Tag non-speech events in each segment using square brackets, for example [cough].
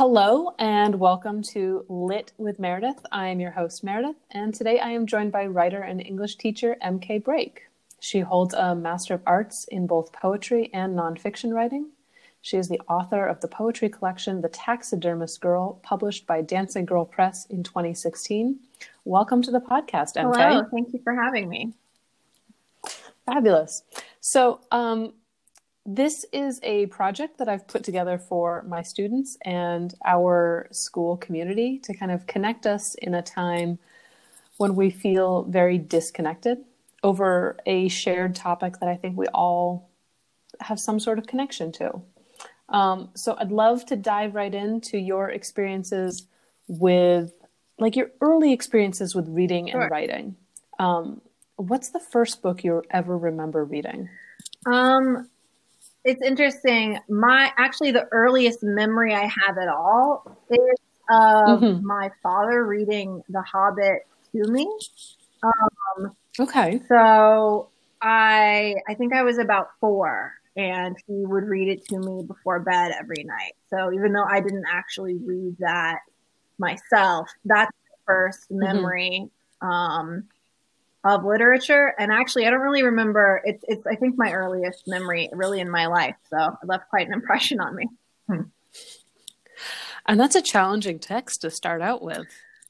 Hello and welcome to Lit with Meredith. I am your host, Meredith, and today I am joined by writer and English teacher MK Brake. She holds a Master of Arts in both poetry and nonfiction writing. She is the author of the poetry collection The Taxidermist Girl, published by Dancing Girl Press in 2016. Welcome to the podcast, MK. Hello, thank you for having me. Fabulous. So, um, this is a project that I've put together for my students and our school community to kind of connect us in a time when we feel very disconnected over a shared topic that I think we all have some sort of connection to. Um, so I'd love to dive right into your experiences with, like, your early experiences with reading sure. and writing. Um, what's the first book you ever remember reading? Um, it's interesting. My actually the earliest memory I have at all is of mm-hmm. my father reading The Hobbit to me. Um, okay. So I I think I was about four, and he would read it to me before bed every night. So even though I didn't actually read that myself, that's the first mm-hmm. memory. Mm-hmm. Um, of literature. And actually, I don't really remember. It's, it's I think, my earliest memory really in my life. So it left quite an impression on me. Hmm. And that's a challenging text to start out with.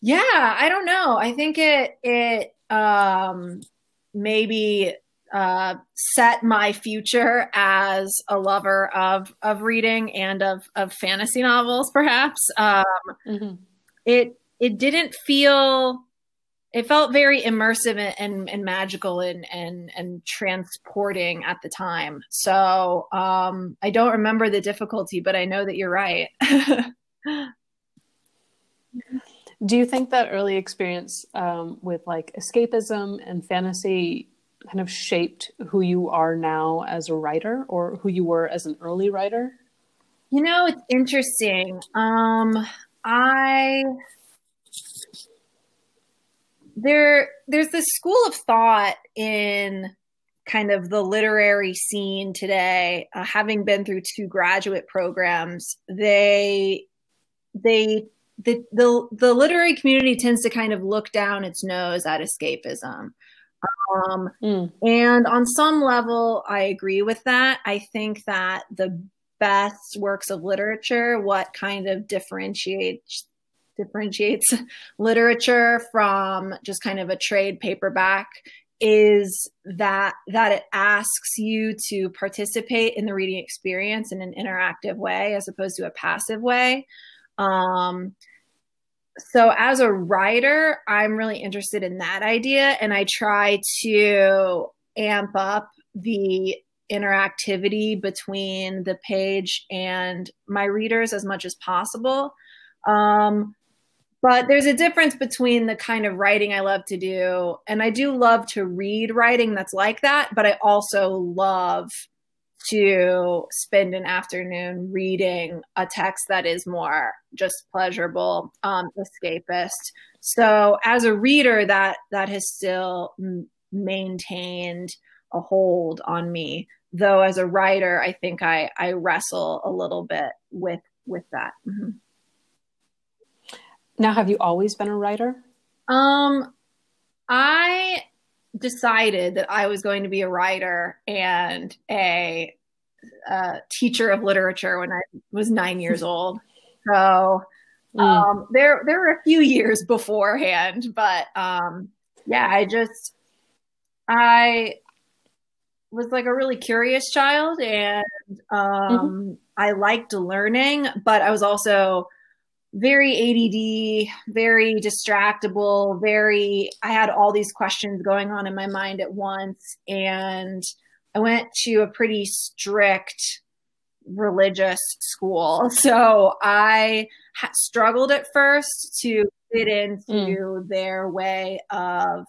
Yeah, I don't know. I think it it um, maybe uh, set my future as a lover of of reading and of of fantasy novels, perhaps. Um, mm-hmm. It it didn't feel it felt very immersive and, and, and, magical and, and, and transporting at the time. So um, I don't remember the difficulty, but I know that you're right. [laughs] Do you think that early experience um, with like escapism and fantasy kind of shaped who you are now as a writer or who you were as an early writer? You know, it's interesting. Um, I there there's this school of thought in kind of the literary scene today uh, having been through two graduate programs they they the, the the literary community tends to kind of look down its nose at escapism um, mm. and on some level i agree with that i think that the best works of literature what kind of differentiates differentiates literature from just kind of a trade paperback is that that it asks you to participate in the reading experience in an interactive way as opposed to a passive way. Um, so as a writer i'm really interested in that idea and i try to amp up the interactivity between the page and my readers as much as possible. Um, but there's a difference between the kind of writing I love to do, and I do love to read writing that's like that, but I also love to spend an afternoon reading a text that is more just pleasurable, um, escapist. So as a reader, that that has still m- maintained a hold on me. Though as a writer, I think I I wrestle a little bit with with that. Mm-hmm. Now, have you always been a writer? Um, I decided that I was going to be a writer and a, a teacher of literature when I was nine years [laughs] old. So mm. um, there there were a few years beforehand, but um, yeah, I just I was like a really curious child, and um, mm-hmm. I liked learning, but I was also very ADD, very distractible, very, I had all these questions going on in my mind at once. And I went to a pretty strict religious school. [laughs] So I ha- struggled at first to fit into mm. their way of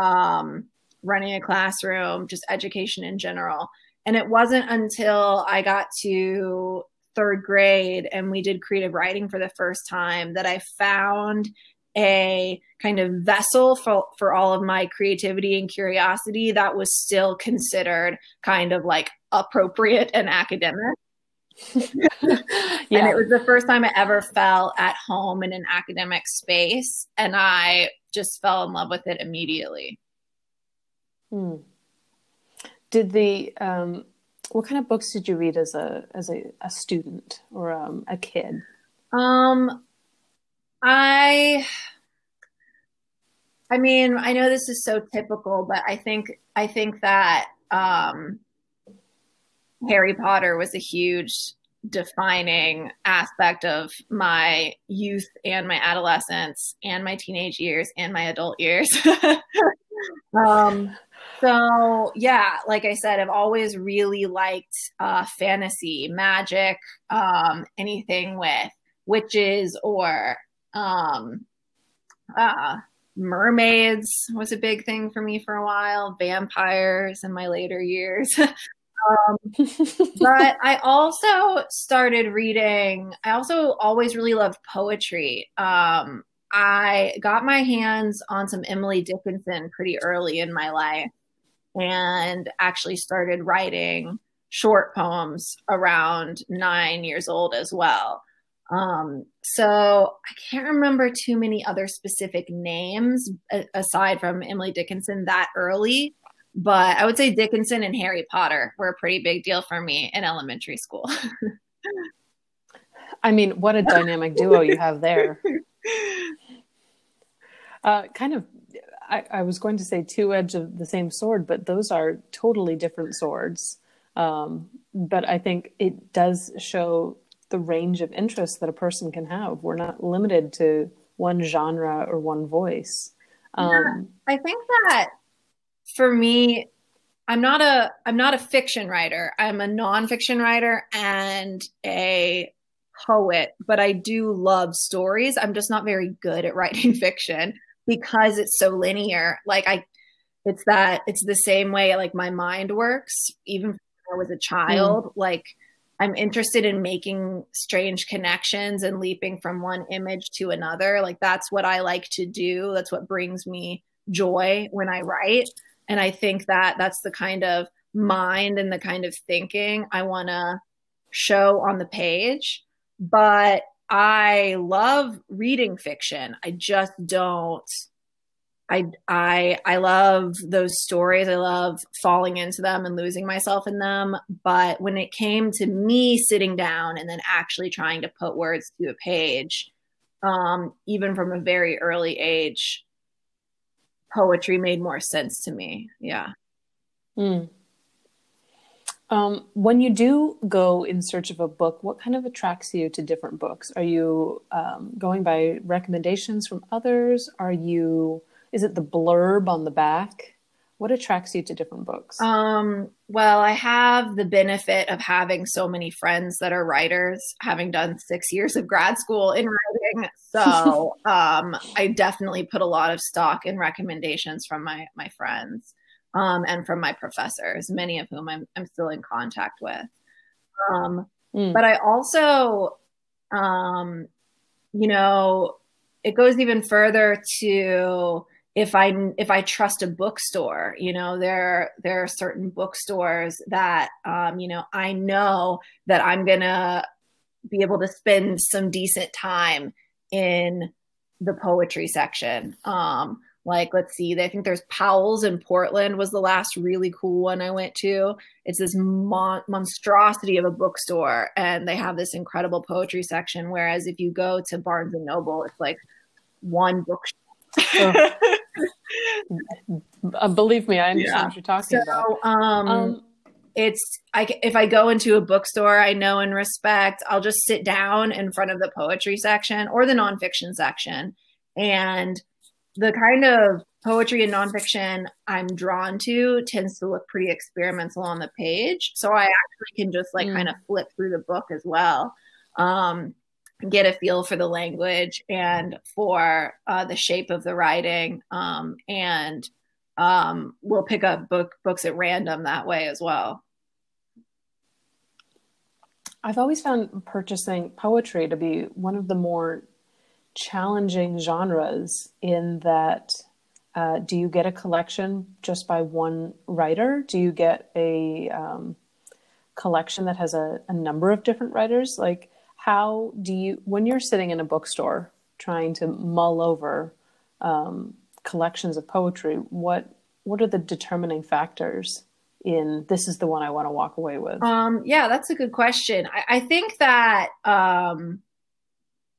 um, running a classroom, just education in general. And it wasn't until I got to third grade and we did creative writing for the first time that I found a kind of vessel for, for all of my creativity and curiosity that was still considered kind of like appropriate and academic. yeah. [laughs] And it was the first time I ever felt at home in an academic space. And I just fell in love with it immediately. Hmm. Did the, um, what kind of books did you read as a, as a, a student or um, a kid? Um, I, I mean, I know this is so typical, but I think, I think that, um, Harry Potter was a huge defining aspect of my youth and my adolescence and my teenage years and my adult years. [laughs] um, so yeah, like I said, I've always really liked uh, fantasy, magic, um, anything with witches or um, uh, mermaids was a big thing for me for a while. Vampires in my later years. [laughs] Um, but I also started reading, I also always really loved poetry. Um, I got my hands on some Emily Dickinson pretty early in my life and actually started writing short poems around nine years old as well. Um, so I can't remember too many other specific names aside from Emily Dickinson that early. But I would say Dickinson and Harry Potter were a pretty big deal for me in elementary school. [laughs] I mean, what a dynamic duo you have there. [laughs] Uh, kind of, I, I, was going to say two edge of the same sword, but those are totally different swords. Um, but I think it does show the range of interests that a person can have. We're not limited to one genre or one voice. Um, yeah, I think that for me, I'm not a I'm not a fiction writer. I'm a nonfiction writer and a poet, but I do love stories. I'm just not very good at writing [laughs] fiction because it's so linear. Like I it's that it's the same way like my mind works even when I was a child. Mm. Like I'm interested in making strange connections and leaping from one image to another. Like that's what I like to do. That's what brings me joy when I write. And I think that that's the kind of mind and the kind of thinking I want to show on the page. But I love reading fiction. I just don't. I I I love those stories. I love falling into them and losing myself in them. But when it came to me sitting down and then actually trying to put words to a page, um, even from a very early age, poetry made more sense to me. Yeah. Mm. Um, when you do go in search of a book, what kind of attracts you to different books? Are you um, going by recommendations from others? Are you, is it the blurb on the back? What attracts you to different books? Um, well, I have the benefit of having so many friends that are writers, having done six years of grad school in writing. So [laughs] um, I definitely put a lot of stock in recommendations from my my friends um, and from my professors, many of whom I'm I'm still in contact with. Um, mm. But I also, um, you know, it goes even further to if I if I trust a bookstore, you know, there there are certain bookstores that um, you know I know that I'm gonna be able to spend some decent time in the poetry section. Um, like let's see, I think there's Powell's in Portland was the last really cool one I went to. It's this mon- monstrosity of a bookstore, and they have this incredible poetry section. Whereas if you go to Barnes and Noble, it's like one book uh, believe me, I understand yeah. what you're talking so, about. Um, um, it's I, if I go into a bookstore I know and respect, I'll just sit down in front of the poetry section or the nonfiction section, and the kind of poetry and nonfiction I'm drawn to tends to look pretty experimental on the page. So I actually can just like mm. kind of flip through the book as well. Um, get a feel for the language and for uh, the shape of the writing um, and um, we'll pick up book books at random that way as well i've always found purchasing poetry to be one of the more challenging genres in that uh, do you get a collection just by one writer do you get a um, collection that has a, a number of different writers, like how do you, when you're sitting in a bookstore trying to mull over um, collections of poetry, what what are the determining factors in this is the one I want to walk away with? Um, yeah, that's a good question. I, I think that um,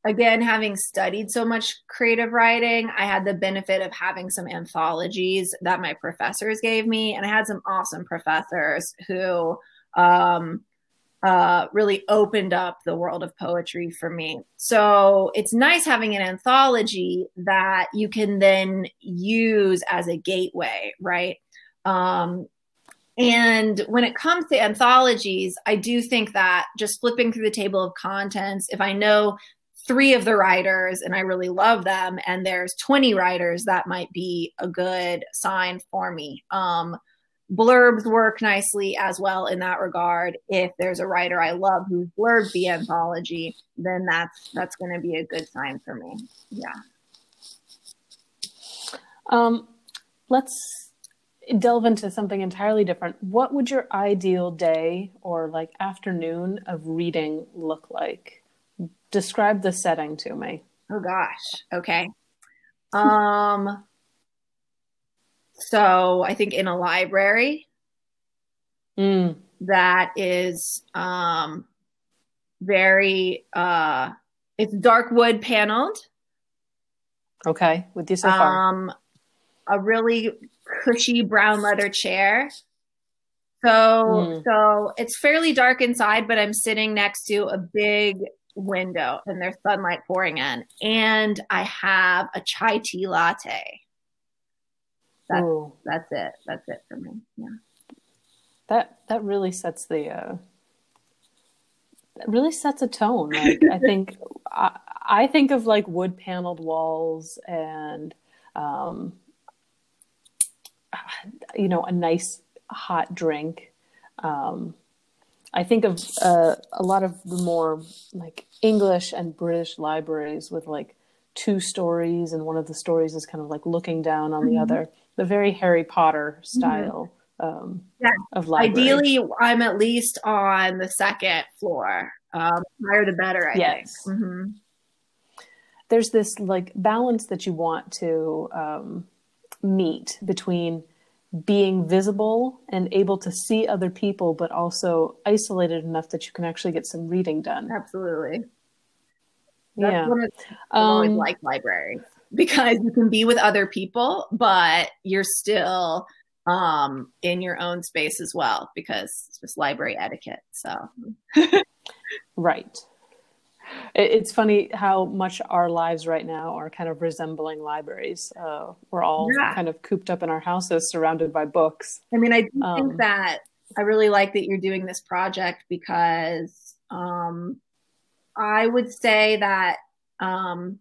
again, having studied so much creative writing, I had the benefit of having some anthologies that my professors gave me, and I had some awesome professors who um, uh, really opened up the world of poetry for me. So it's nice having an anthology that you can then use as a gateway, right? Um, and when it comes to anthologies, I do think that just flipping through the table of contents, if I know three of the writers and I really love them, and there's 20 writers, that might be a good sign for me. Um, blurbs work nicely as well in that regard. If there's a writer I love who's blurbed the anthology, then that's that's going to be a good sign for me. Yeah. Um, let's delve into something entirely different. What would your ideal day or like afternoon of reading look like? Describe the setting to me. Oh gosh. Okay. [laughs] Um so I think in a library mm. that is um, very, uh, it's dark wood paneled. Okay, with you so far. Um, a really cushy brown leather chair. So, mm. so it's fairly dark inside, but I'm sitting next to a big window and there's sunlight pouring in. And I have a chai tea latte that's Ooh. that's it. That's it for me. Yeah. That that really sets the uh that really sets a tone. Like I [laughs] think I, I think of like wood paneled walls and um you know a nice hot drink. Um I think of uh, a lot of the more like English and British libraries with like two stories, and one of the stories is kind of like looking down on mm-hmm. the other the very Harry Potter mm-hmm. style mm-hmm. um, yeah. of library. Ideally, I'm at least on the second floor. Um, higher the better. I yes. think. Mm-hmm. There's this like balance that you want to um, meet between being visible and able to see other people, but also isolated enough that you can actually get some reading done. Absolutely. That's yeah. I always um, like libraries [laughs] because you can be with other people, but you're still um, in your own space as well because it's just library etiquette. So, [laughs] right. It's funny how much our lives right now are kind of resembling libraries. Uh, we're all yeah. kind of cooped up in our houses, surrounded by books. I mean, I do um, think that I really like that you're doing this project because um, I would say that um,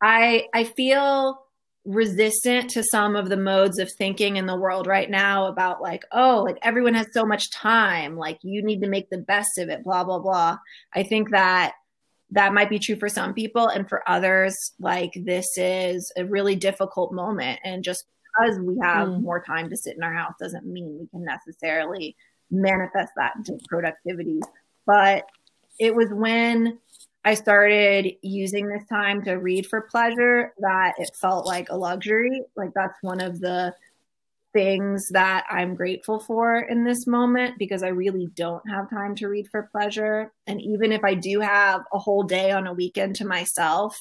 I I feel resistant to some of the modes of thinking in the world right now about like oh like everyone has so much time like you need to make the best of it blah blah blah i think that that might be true for some people and for others like this is a really difficult moment and just because we have mm. more time to sit in our house doesn't mean we can necessarily manifest that into productivity but it was when I started using this time to read for pleasure that it felt like a luxury. Like that's one of the things that I'm grateful for in this moment because I really don't have time to read for pleasure. And even if I do have a whole day on a weekend to myself,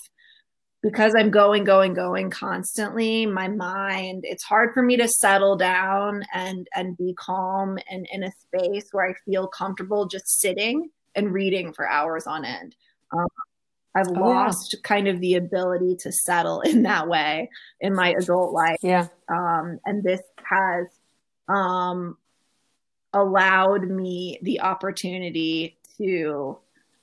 because I'm going, going, going constantly, my mind, it's hard for me to settle down and and be calm and in a space where I feel comfortable just sitting and reading for hours on end. Um, I've oh, lost yeah. kind of the ability to settle in that way in my adult life. Yeah. Um, and this has um, allowed me the opportunity to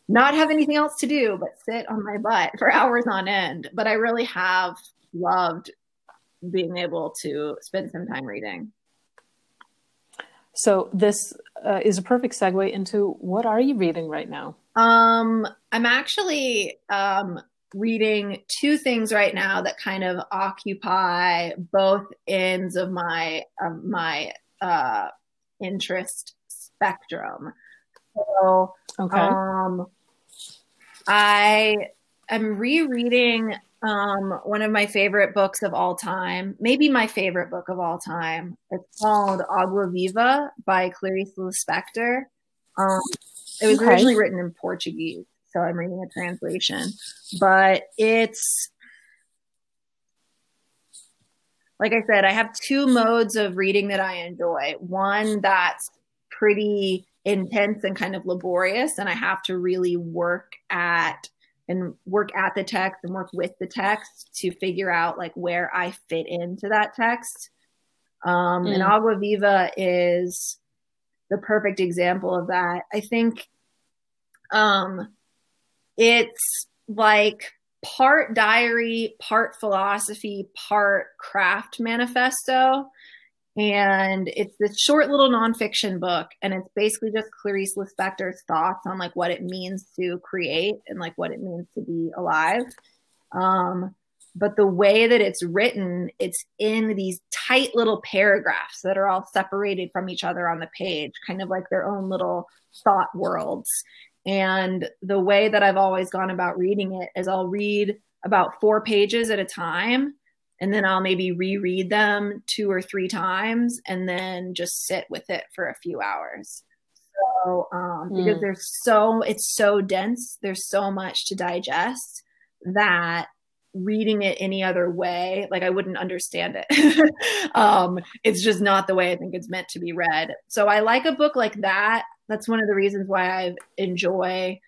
not have anything else to do but sit on my butt for [laughs] hours on end. But I really have loved being able to spend some time reading. So this uh, is a perfect segue into what are you reading right now? Um, I'm actually um, reading two things right now that kind of occupy both ends of my of my uh, interest spectrum. So, okay. um, I am rereading um, one of my favorite books of all time, maybe my favorite book of all time. It's called Agua Viva by Clarice Lispector. Um, it was okay. originally written in Portuguese, so I'm reading a translation. But it's like I said, I have two modes of reading that I enjoy. One that's pretty intense and kind of laborious, and I have to really work at and work at the text and work with the text to figure out like where I fit into that text. Um, mm. And Agua Viva is the perfect example of that. I think um, it's like part diary, part philosophy, part craft manifesto. And it's this short little nonfiction book, and it's basically just Clarice Lispector's thoughts on like what it means to create and like what it means to be alive. Um, but the way that it's written, it's in these tight little paragraphs that are all separated from each other on the page, kind of like their own little thought worlds. And the way that I've always gone about reading it is I'll read about four pages at a time and then I'll maybe reread them two or three times and then just sit with it for a few hours. So, um, mm. because there's so, it's so dense, there's so much to digest that reading it any other way, like I wouldn't understand it. [laughs] um, it's just not the way I think it's meant to be read. So I like a book like that. That's one of the reasons why I enjoy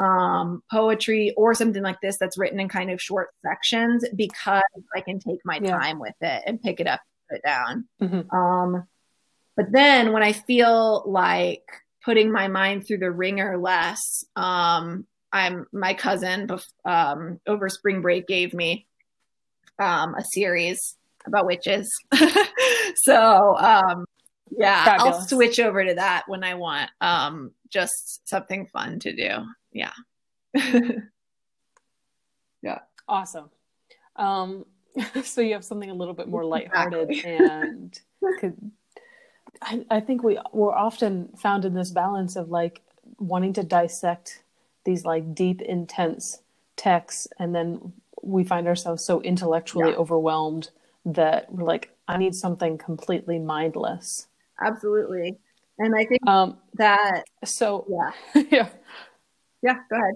um, poetry or something like this that's written in kind of short sections because I can take my yeah. time with it and pick it up, put it down. Mm-hmm. Um, but then when I feel like putting my mind through the wringer less, um, I'm my cousin um, over spring break gave me um, a series about witches. [laughs] so um, yeah, Fabulous. I'll switch over to that when I want um, just something fun to do yeah. [laughs] yeah. Awesome. Um, [laughs] so you have something a little bit more lighthearted exactly. and [laughs] could, I, I think we we're often found in this balance of like wanting to dissect these like deep, intense texts, and then we find ourselves so intellectually yeah. overwhelmed that we're like, I need something completely mindless. Absolutely. And I think um, that so yeah. [laughs] yeah. Yeah, go ahead.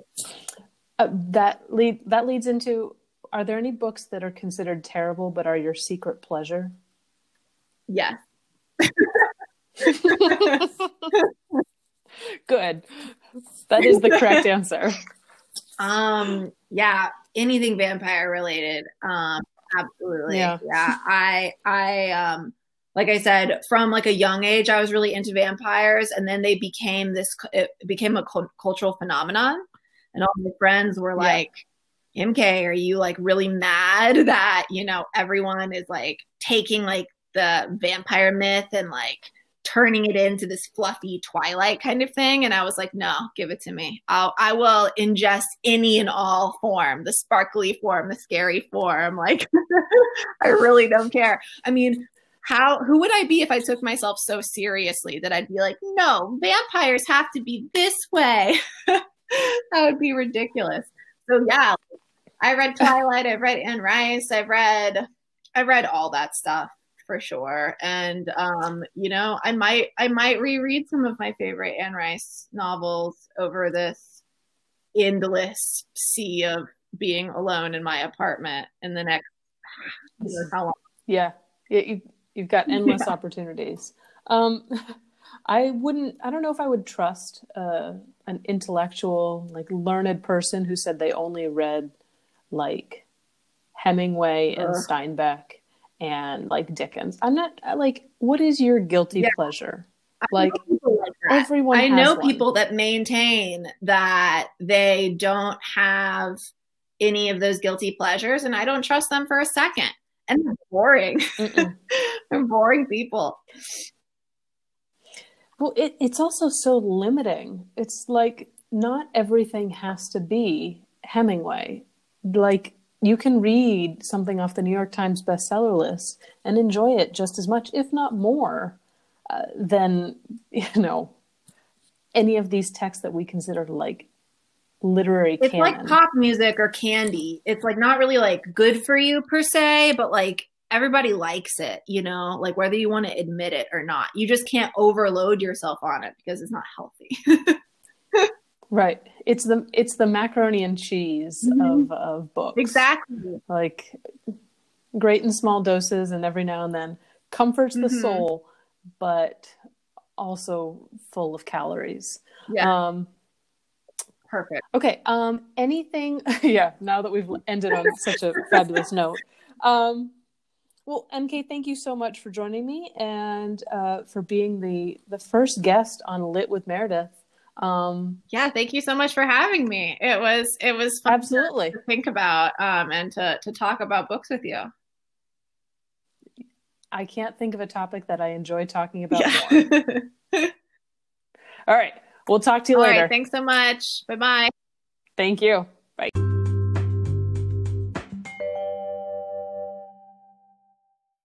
Uh, that lead that leads into are there any books that are considered terrible but are your secret pleasure? Yes. [laughs] [laughs] Good. That is the correct answer. Um yeah, anything vampire related. Um absolutely. Yeah. yeah. I I um like I said, from like a young age, I was really into vampires, and then they became this. It became a cultural phenomenon, and all my friends were like, yeah. "MK, are you like really mad [laughs] that you know everyone is like taking like the vampire myth and like turning it into this fluffy Twilight kind of thing?" And I was like, "No, give it to me. I'll I will ingest any and all form, the sparkly form, the scary form. Like, [laughs] I really don't care. I mean." How who would I be if I took myself so seriously that I'd be like, no, vampires have to be this way. [laughs] that would be ridiculous. So yeah, I read [laughs] Twilight, I've read Anne Rice, I've read I've read all that stuff for sure. And um, you know, I might I might reread some of my favorite Anne Rice novels over this endless sea of being alone in my apartment in the next how long. Yeah. You, You've got endless yeah. opportunities. Um, [laughs] I wouldn't. I don't know if I would trust uh, an intellectual, like learned person who said they only read like Hemingway and uh. Steinbeck and like Dickens. I'm not like. What is your guilty yeah. pleasure? like, like everyone. I know one. people that maintain that they don't have any of those guilty pleasures, and I don't trust them for a second and they're boring. [laughs] they're boring people. Well, it, it's also so limiting. It's like not everything has to be Hemingway. Like you can read something off the New York Times bestseller list and enjoy it just as much, if not more, uh, than [laughs] you know any of these texts that we consider like literary it's canon. like pop music or candy. It's like not really like good for you per se but like everybody likes it you know? Like whether you want to admit it or not you just can't overload yourself on it because it's not healthy. [laughs] Right. It's the it's the macaroni and cheese Mhm. of of books. Exactly. Like great in small doses and every now and then comforts the Mhm. soul but also full of calories. Yeah. Um perfect. Okay um anything [laughs] yeah now that we've ended on such a fabulous note. Um well mk thank you so much for joining me and uh for being the the first guest on lit with meredith. Um yeah thank you so much for having me. It was it was fun absolutely. to think about um and to to talk about books with you. I can't think of a topic that i enjoy talking about more. [laughs] All right we'll talk to you All later. right thanks so much. Bye bye thank you. Bye